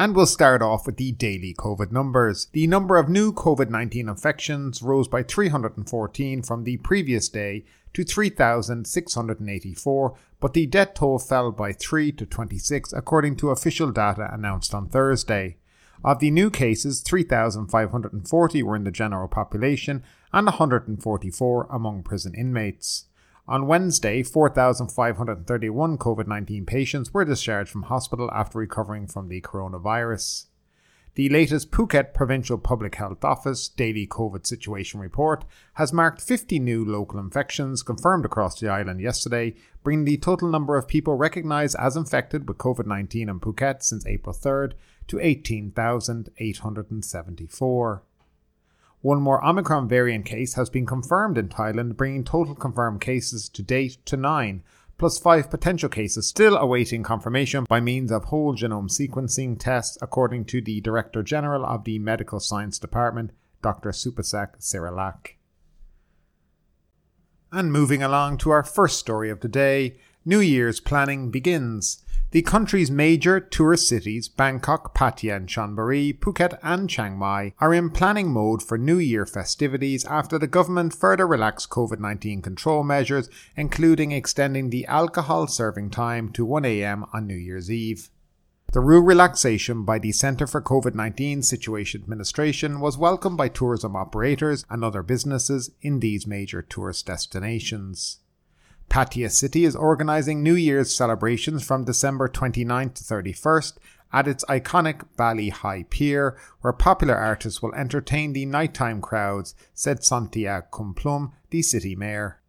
And we'll start off with the daily COVID numbers. The number of new COVID 19 infections rose by 314 from the previous day to 3,684, but the death toll fell by 3 to 26 according to official data announced on Thursday. Of the new cases, 3,540 were in the general population and 144 among prison inmates. On Wednesday, 4,531 COVID 19 patients were discharged from hospital after recovering from the coronavirus. The latest Phuket Provincial Public Health Office daily COVID situation report has marked 50 new local infections confirmed across the island yesterday, bringing the total number of people recognised as infected with COVID 19 in Phuket since April 3rd to 18,874. One more Omicron variant case has been confirmed in Thailand, bringing total confirmed cases to date to nine, plus five potential cases still awaiting confirmation by means of whole genome sequencing tests, according to the Director General of the Medical Science Department, Dr. Supasak Sirilak. And moving along to our first story of the day New Year's planning begins. The country's major tourist cities, Bangkok, Pattaya Chonburi, Phuket and Chiang Mai, are in planning mode for New Year festivities after the government further relaxed COVID-19 control measures, including extending the alcohol serving time to 1am on New Year's Eve. The rule relaxation by the Centre for COVID 19 Situation Administration was welcomed by tourism operators and other businesses in these major tourist destinations. Pattaya City is organising New Year's celebrations from December 29th to 31st at its iconic Bali Hai Pier, where popular artists will entertain the nighttime crowds, said Santia Kumplum, the city mayor.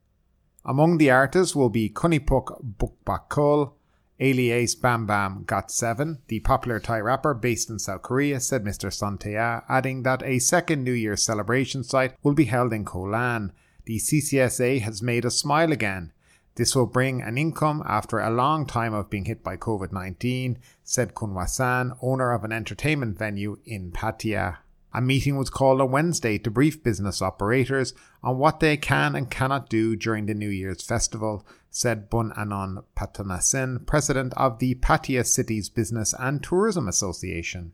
Among the artists will be Kunipuk Bukbakul, alias Bam Bam Got7, the popular Thai rapper based in South Korea, said Mr. Santea, adding that a second New Year's celebration site will be held in Koh Lan. The CCSA has made us smile again. This will bring an income after a long time of being hit by COVID 19, said Kunwasan, owner of an entertainment venue in Pattaya. A meeting was called on Wednesday to brief business operators on what they can and cannot do during the New Year's festival, said Bun Anon Patanasin, president of the Pattaya Cities Business and Tourism Association.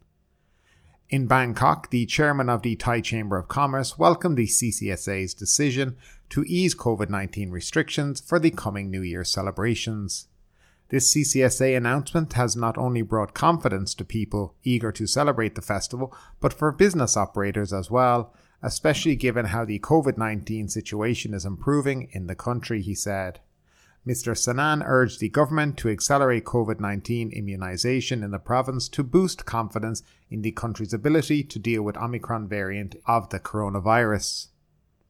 In Bangkok, the chairman of the Thai Chamber of Commerce welcomed the CCSA's decision to ease COVID 19 restrictions for the coming New Year celebrations. This CCSA announcement has not only brought confidence to people eager to celebrate the festival, but for business operators as well, especially given how the COVID 19 situation is improving in the country, he said. Mr. Sanan urged the government to accelerate COVID 19 immunization in the province to boost confidence in the country's ability to deal with Omicron variant of the coronavirus.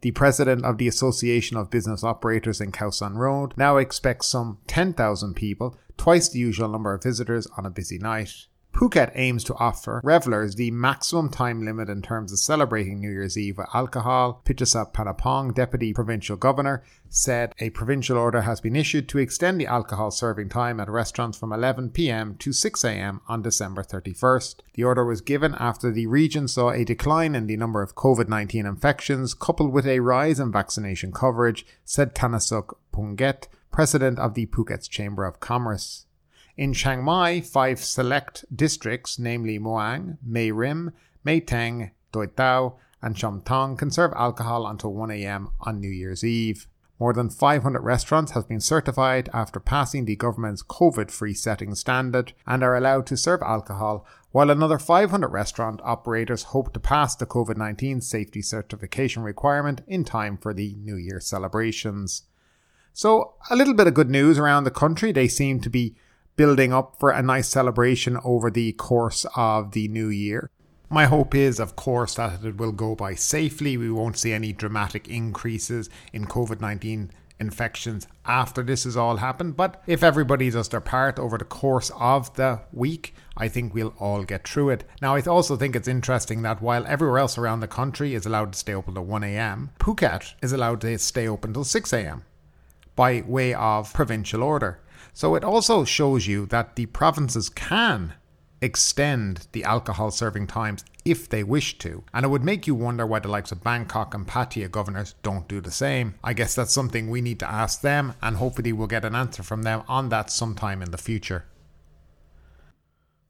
The president of the Association of Business Operators in Khao San Road now expects some 10,000 people, twice the usual number of visitors on a busy night. Phuket aims to offer revelers the maximum time limit in terms of celebrating New Year's Eve with alcohol. Pichasa Panapong, Deputy Provincial Governor, said a provincial order has been issued to extend the alcohol serving time at restaurants from 11pm to 6am on December 31st. The order was given after the region saw a decline in the number of COVID 19 infections coupled with a rise in vaccination coverage, said Tanasuk Punget, president of the Phuket's Chamber of Commerce. In Chiang Mai, five select districts, namely Muang, Mae Rim, Mae Taeng, Doi Tao, and Chom Tong, can serve alcohol until 1am on New Year's Eve. More than 500 restaurants have been certified after passing the government's COVID free setting standard and are allowed to serve alcohol, while another 500 restaurant operators hope to pass the COVID 19 safety certification requirement in time for the New Year celebrations. So, a little bit of good news around the country. They seem to be building up for a nice celebration over the course of the new year. My hope is, of course, that it will go by safely. We won't see any dramatic increases in COVID 19 infections after this has all happened. But if everybody does their part over the course of the week, I think we'll all get through it. Now, I also think it's interesting that while everywhere else around the country is allowed to stay open till 1 a.m., Phuket is allowed to stay open till 6 a.m. by way of provincial order. So it also shows you that the provinces can extend the alcohol serving times if they wish to. And it would make you wonder why the likes of Bangkok and Pattaya governors don't do the same. I guess that's something we need to ask them, and hopefully we'll get an answer from them on that sometime in the future.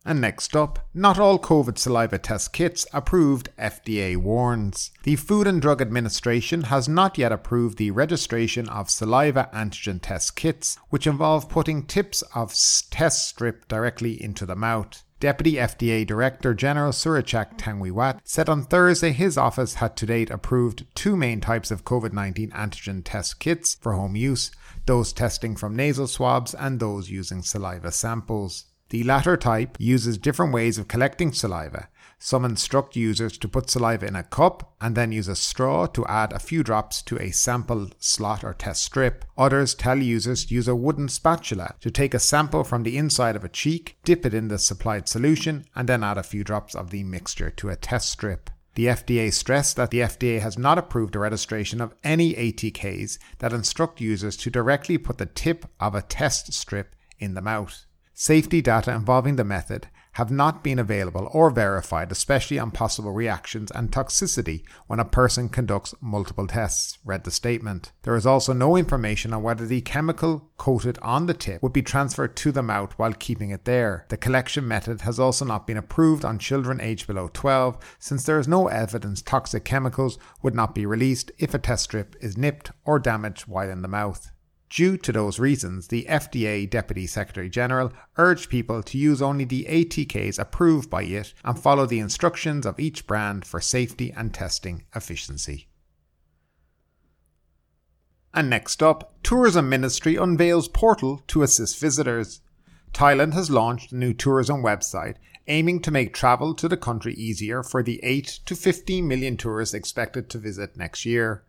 And next up, not all COVID saliva test kits approved, FDA warns. The Food and Drug Administration has not yet approved the registration of saliva antigen test kits, which involve putting tips of test strip directly into the mouth. Deputy FDA Director General Surachak Tangwiwat said on Thursday his office had to date approved two main types of COVID 19 antigen test kits for home use those testing from nasal swabs and those using saliva samples. The latter type uses different ways of collecting saliva, some instruct users to put saliva in a cup and then use a straw to add a few drops to a sample slot or test strip. Others tell users to use a wooden spatula to take a sample from the inside of a cheek, dip it in the supplied solution, and then add a few drops of the mixture to a test strip. The FDA stressed that the FDA has not approved the registration of any ATKs that instruct users to directly put the tip of a test strip in the mouth. Safety data involving the method have not been available or verified, especially on possible reactions and toxicity when a person conducts multiple tests, read the statement. There is also no information on whether the chemical coated on the tip would be transferred to the mouth while keeping it there. The collection method has also not been approved on children aged below 12 since there is no evidence toxic chemicals would not be released if a test strip is nipped or damaged while in the mouth. Due to those reasons, the FDA Deputy Secretary General urged people to use only the ATKs approved by it and follow the instructions of each brand for safety and testing efficiency. And next up, Tourism Ministry unveils portal to assist visitors. Thailand has launched a new tourism website aiming to make travel to the country easier for the 8 to 15 million tourists expected to visit next year.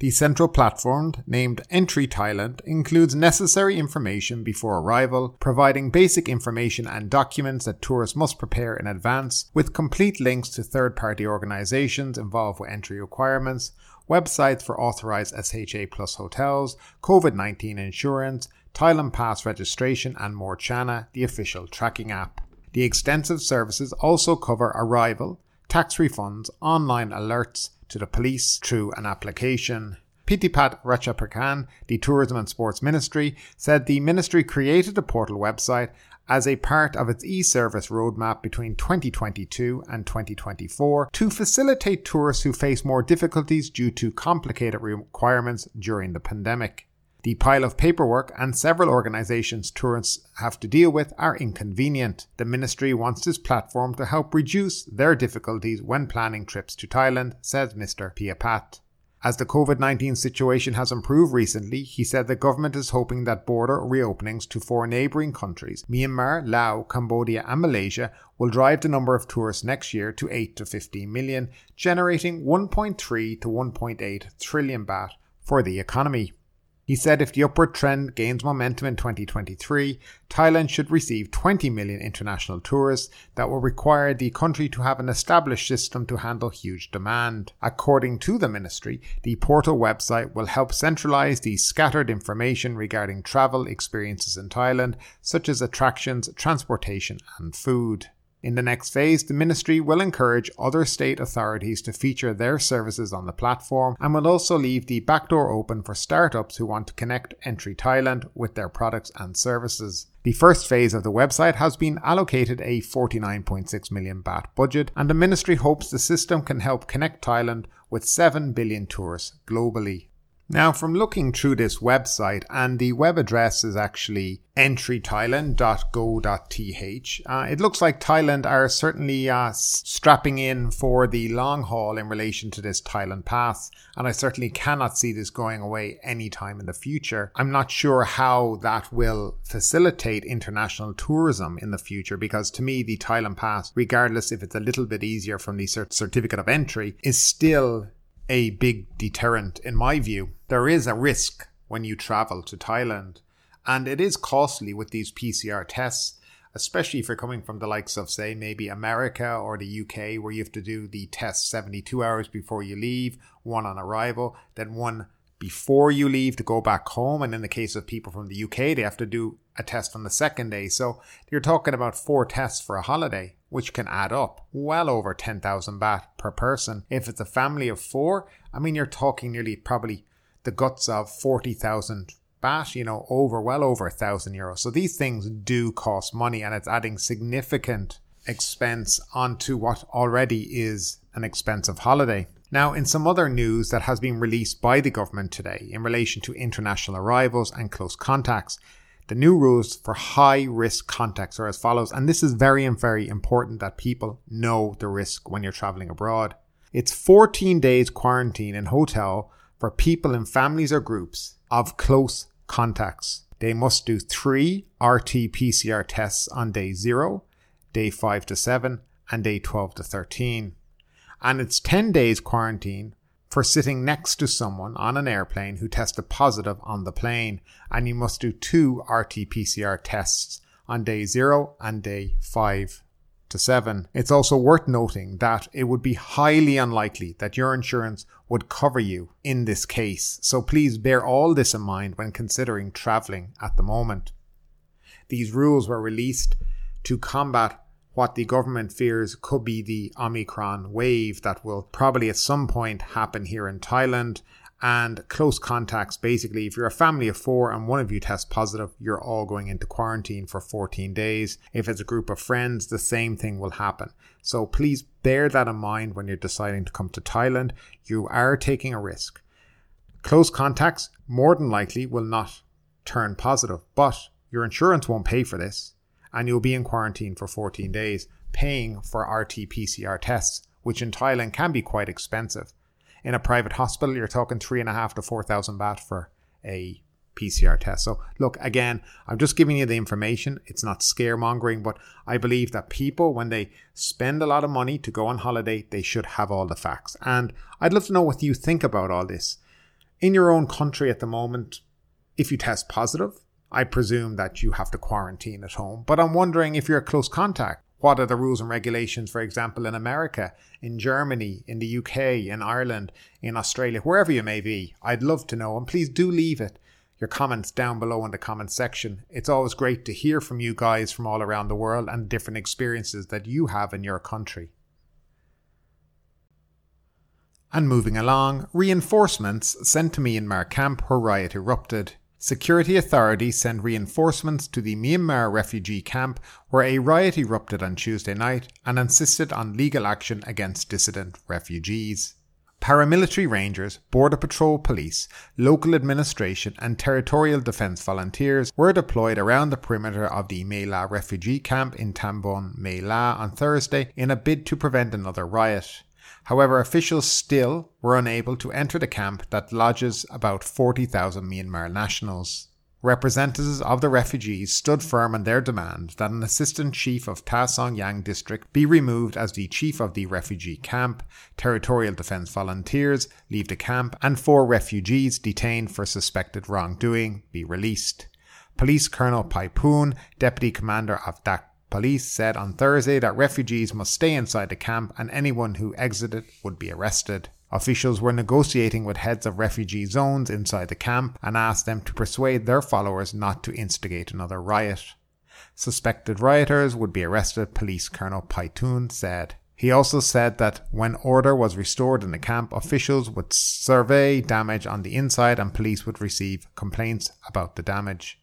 The central platform, named Entry Thailand, includes necessary information before arrival, providing basic information and documents that tourists must prepare in advance, with complete links to third party organizations involved with entry requirements, websites for authorized SHA Plus hotels, COVID 19 insurance, Thailand Pass registration, and Mor Chana, the official tracking app. The extensive services also cover arrival, tax refunds, online alerts, to the police through an application. Pitipat Ratchapakhan, the Tourism and Sports Ministry, said the ministry created the portal website as a part of its e-service roadmap between 2022 and 2024 to facilitate tourists who face more difficulties due to complicated requirements during the pandemic. The pile of paperwork and several organisations tourists have to deal with are inconvenient. The ministry wants this platform to help reduce their difficulties when planning trips to Thailand, says Mr. Piapat. As the COVID 19 situation has improved recently, he said the government is hoping that border reopenings to four neighbouring countries, Myanmar, Laos, Cambodia, and Malaysia, will drive the number of tourists next year to 8 to 15 million, generating 1.3 to 1.8 trillion baht for the economy. He said if the upward trend gains momentum in 2023, Thailand should receive 20 million international tourists that will require the country to have an established system to handle huge demand. According to the ministry, the portal website will help centralize the scattered information regarding travel experiences in Thailand, such as attractions, transportation, and food. In the next phase, the ministry will encourage other state authorities to feature their services on the platform and will also leave the backdoor open for startups who want to connect Entry Thailand with their products and services. The first phase of the website has been allocated a 49.6 million baht budget, and the ministry hopes the system can help connect Thailand with 7 billion tourists globally. Now, from looking through this website, and the web address is actually entrythailand.go.th, uh, it looks like Thailand are certainly uh, strapping in for the long haul in relation to this Thailand Pass, and I certainly cannot see this going away anytime in the future. I'm not sure how that will facilitate international tourism in the future, because to me, the Thailand Pass, regardless if it's a little bit easier from the certificate of entry, is still a big deterrent in my view. There is a risk when you travel to Thailand. And it is costly with these PCR tests, especially if you're coming from the likes of, say, maybe America or the UK, where you have to do the test 72 hours before you leave, one on arrival, then one before you leave to go back home. And in the case of people from the UK, they have to do a test on the second day. So you're talking about four tests for a holiday, which can add up well over 10,000 baht per person. If it's a family of four, I mean, you're talking nearly probably the guts of 40,000 baht, you know, over well over a thousand euros. So these things do cost money and it's adding significant expense onto what already is an expensive holiday. Now, in some other news that has been released by the government today in relation to international arrivals and close contacts, the new rules for high risk contacts are as follows, and this is very and very important that people know the risk when you're traveling abroad. It's 14 days quarantine in hotel for people in families or groups of close contacts. They must do three RT PCR tests on day 0, day 5 to 7, and day 12 to 13. And it's 10 days quarantine for sitting next to someone on an airplane who tested positive on the plane, and you must do two RT PCR tests on day 0 and day 5 to 7. It's also worth noting that it would be highly unlikely that your insurance would cover you in this case, so please bear all this in mind when considering travelling at the moment. These rules were released to combat what the government fears could be the Omicron wave that will probably at some point happen here in Thailand and close contacts. Basically, if you're a family of four and one of you tests positive, you're all going into quarantine for 14 days. If it's a group of friends, the same thing will happen. So please bear that in mind when you're deciding to come to Thailand. You are taking a risk. Close contacts more than likely will not turn positive, but your insurance won't pay for this, and you'll be in quarantine for 14 days, paying for RT PCR tests, which in Thailand can be quite expensive in a private hospital, you're talking three and a half to four thousand baht for a PCR test. So, look, again, I'm just giving you the information. It's not scaremongering, but I believe that people, when they spend a lot of money to go on holiday, they should have all the facts. And I'd love to know what you think about all this. In your own country at the moment, if you test positive, I presume that you have to quarantine at home. But I'm wondering if you're a close contact. What are the rules and regulations, for example, in America, in Germany, in the UK, in Ireland, in Australia, wherever you may be? I'd love to know, and please do leave it your comments down below in the comments section. It's always great to hear from you guys from all around the world and different experiences that you have in your country. And moving along, reinforcements sent to Myanmar camp where riot erupted. Security authorities sent reinforcements to the Myanmar refugee camp where a riot erupted on Tuesday night and insisted on legal action against dissident refugees. Paramilitary rangers, border patrol police, local administration, and territorial defence volunteers were deployed around the perimeter of the Mae La refugee camp in Tambon, Mae La on Thursday in a bid to prevent another riot. However, officials still were unable to enter the camp that lodges about 40,000 Myanmar nationals. Representatives of the refugees stood firm on their demand that an assistant chief of Ta Song Yang district be removed as the chief of the refugee camp, territorial defence volunteers leave the camp, and four refugees detained for suspected wrongdoing be released. Police Colonel Pai Poon, deputy commander of Tak Police said on Thursday that refugees must stay inside the camp and anyone who exited would be arrested. Officials were negotiating with heads of refugee zones inside the camp and asked them to persuade their followers not to instigate another riot. Suspected rioters would be arrested, Police Colonel Paitun said. He also said that when order was restored in the camp, officials would survey damage on the inside and police would receive complaints about the damage.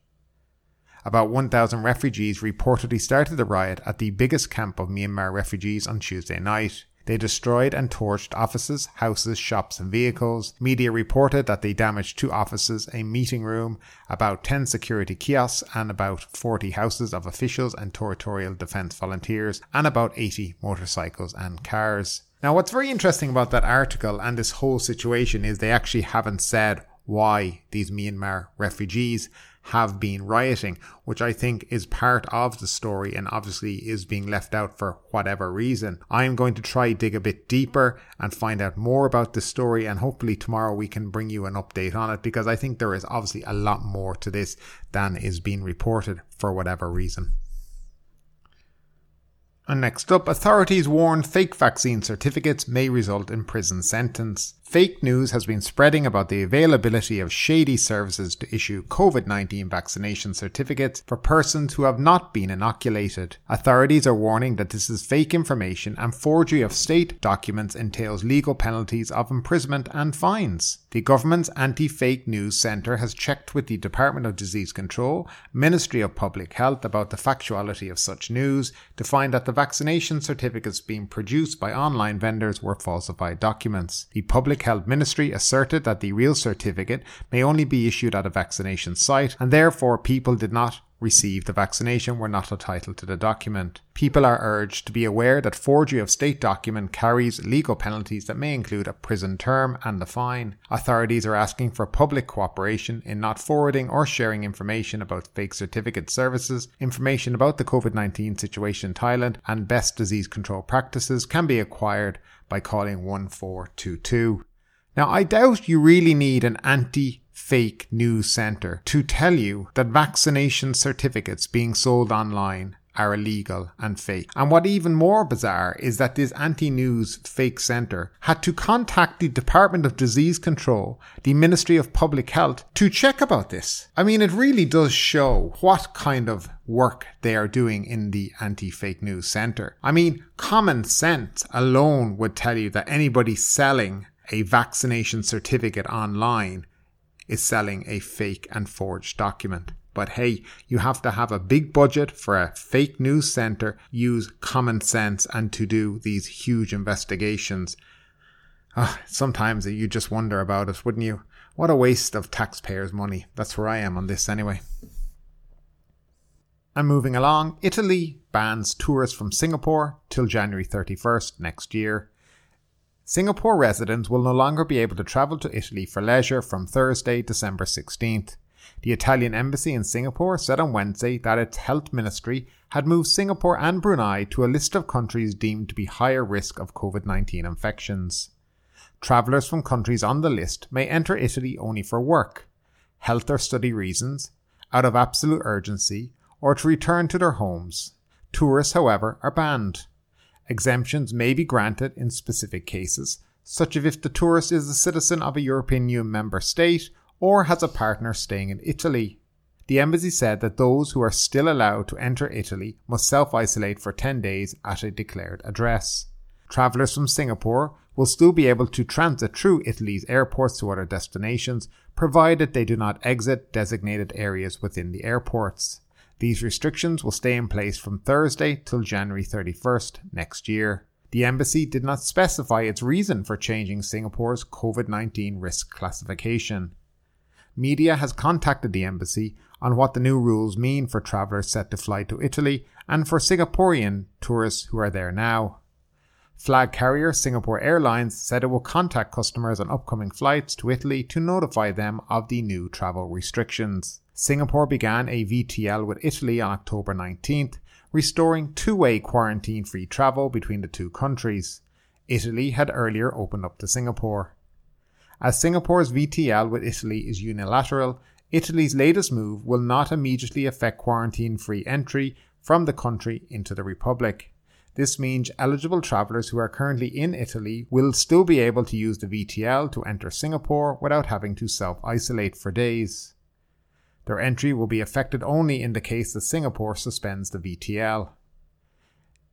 About 1,000 refugees reportedly started the riot at the biggest camp of Myanmar refugees on Tuesday night. They destroyed and torched offices, houses, shops, and vehicles. Media reported that they damaged two offices, a meeting room, about 10 security kiosks, and about 40 houses of officials and territorial defence volunteers, and about 80 motorcycles and cars. Now, what's very interesting about that article and this whole situation is they actually haven't said why these Myanmar refugees have been rioting, which I think is part of the story and obviously is being left out for whatever reason. I'm going to try dig a bit deeper and find out more about the story and hopefully tomorrow we can bring you an update on it because I think there is obviously a lot more to this than is being reported for whatever reason. And next up, authorities warn fake vaccine certificates may result in prison sentence. Fake news has been spreading about the availability of shady services to issue COVID 19 vaccination certificates for persons who have not been inoculated. Authorities are warning that this is fake information and forgery of state documents entails legal penalties of imprisonment and fines. The government's Anti Fake News Centre has checked with the Department of Disease Control, Ministry of Public Health about the factuality of such news to find that the vaccination certificates being produced by online vendors were falsified documents. The public Public Health Ministry asserted that the real certificate may only be issued at a vaccination site, and therefore people did not receive the vaccination were not entitled to the document. People are urged to be aware that forgery of state document carries legal penalties that may include a prison term and a fine. Authorities are asking for public cooperation in not forwarding or sharing information about fake certificate services. Information about the COVID-19 situation in Thailand and best disease control practices can be acquired by calling 1422. Now, I doubt you really need an anti fake news center to tell you that vaccination certificates being sold online are illegal and fake. And what even more bizarre is that this anti-news fake center had to contact the Department of Disease Control, the Ministry of Public Health to check about this. I mean, it really does show what kind of work they are doing in the anti-fake news center. I mean, common sense alone would tell you that anybody selling a vaccination certificate online is selling a fake and forged document. But hey, you have to have a big budget for a fake news center, use common sense, and to do these huge investigations. Uh, sometimes you just wonder about it, wouldn't you? What a waste of taxpayers' money. That's where I am on this anyway. And moving along, Italy bans tourists from Singapore till January 31st next year. Singapore residents will no longer be able to travel to Italy for leisure from Thursday, December 16th. The Italian embassy in Singapore said on Wednesday that its health ministry had moved Singapore and Brunei to a list of countries deemed to be higher risk of COVID 19 infections. Travellers from countries on the list may enter Italy only for work, health or study reasons, out of absolute urgency, or to return to their homes. Tourists, however, are banned. Exemptions may be granted in specific cases, such as if the tourist is a citizen of a European Union member state or has a partner staying in Italy. The embassy said that those who are still allowed to enter Italy must self isolate for 10 days at a declared address. Travellers from Singapore will still be able to transit through Italy's airports to other destinations, provided they do not exit designated areas within the airports. These restrictions will stay in place from Thursday till January 31st next year. The embassy did not specify its reason for changing Singapore's COVID 19 risk classification. Media has contacted the embassy on what the new rules mean for travellers set to fly to Italy and for Singaporean tourists who are there now. Flag carrier Singapore Airlines said it will contact customers on upcoming flights to Italy to notify them of the new travel restrictions. Singapore began a VTL with Italy on October 19th, restoring two way quarantine free travel between the two countries. Italy had earlier opened up to Singapore. As Singapore's VTL with Italy is unilateral, Italy's latest move will not immediately affect quarantine free entry from the country into the Republic. This means eligible travellers who are currently in Italy will still be able to use the VTL to enter Singapore without having to self isolate for days. Their entry will be affected only in the case that Singapore suspends the VTL.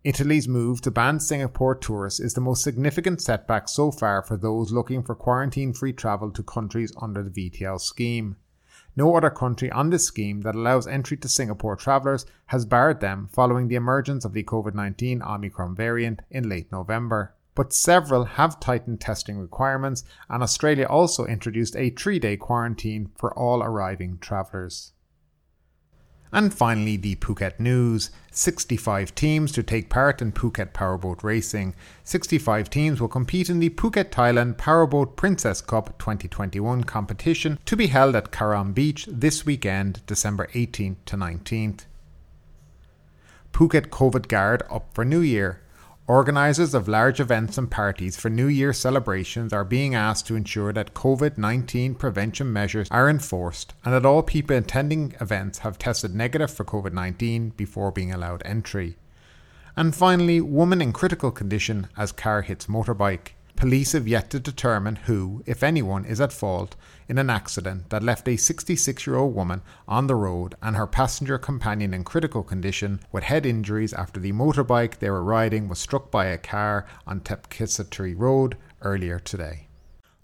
Italy's move to ban Singapore tourists is the most significant setback so far for those looking for quarantine free travel to countries under the VTL scheme. No other country on this scheme that allows entry to Singapore travellers has barred them following the emergence of the COVID 19 Omicron variant in late November but several have tightened testing requirements, and Australia also introduced a three day quarantine for all arriving travellers. And finally, the Phuket news 65 teams to take part in Phuket Powerboat Racing. 65 teams will compete in the Phuket Thailand Powerboat Princess Cup 2021 competition to be held at Karam Beach this weekend, December 18th to 19th. Phuket COVID Guard up for New Year. Organisers of large events and parties for New Year celebrations are being asked to ensure that COVID 19 prevention measures are enforced and that all people attending events have tested negative for COVID 19 before being allowed entry. And finally, woman in critical condition as car hits motorbike. Police have yet to determine who, if anyone, is at fault in an accident that left a 66 year old woman on the road and her passenger companion in critical condition with head injuries after the motorbike they were riding was struck by a car on Thepkrasattri Road earlier today.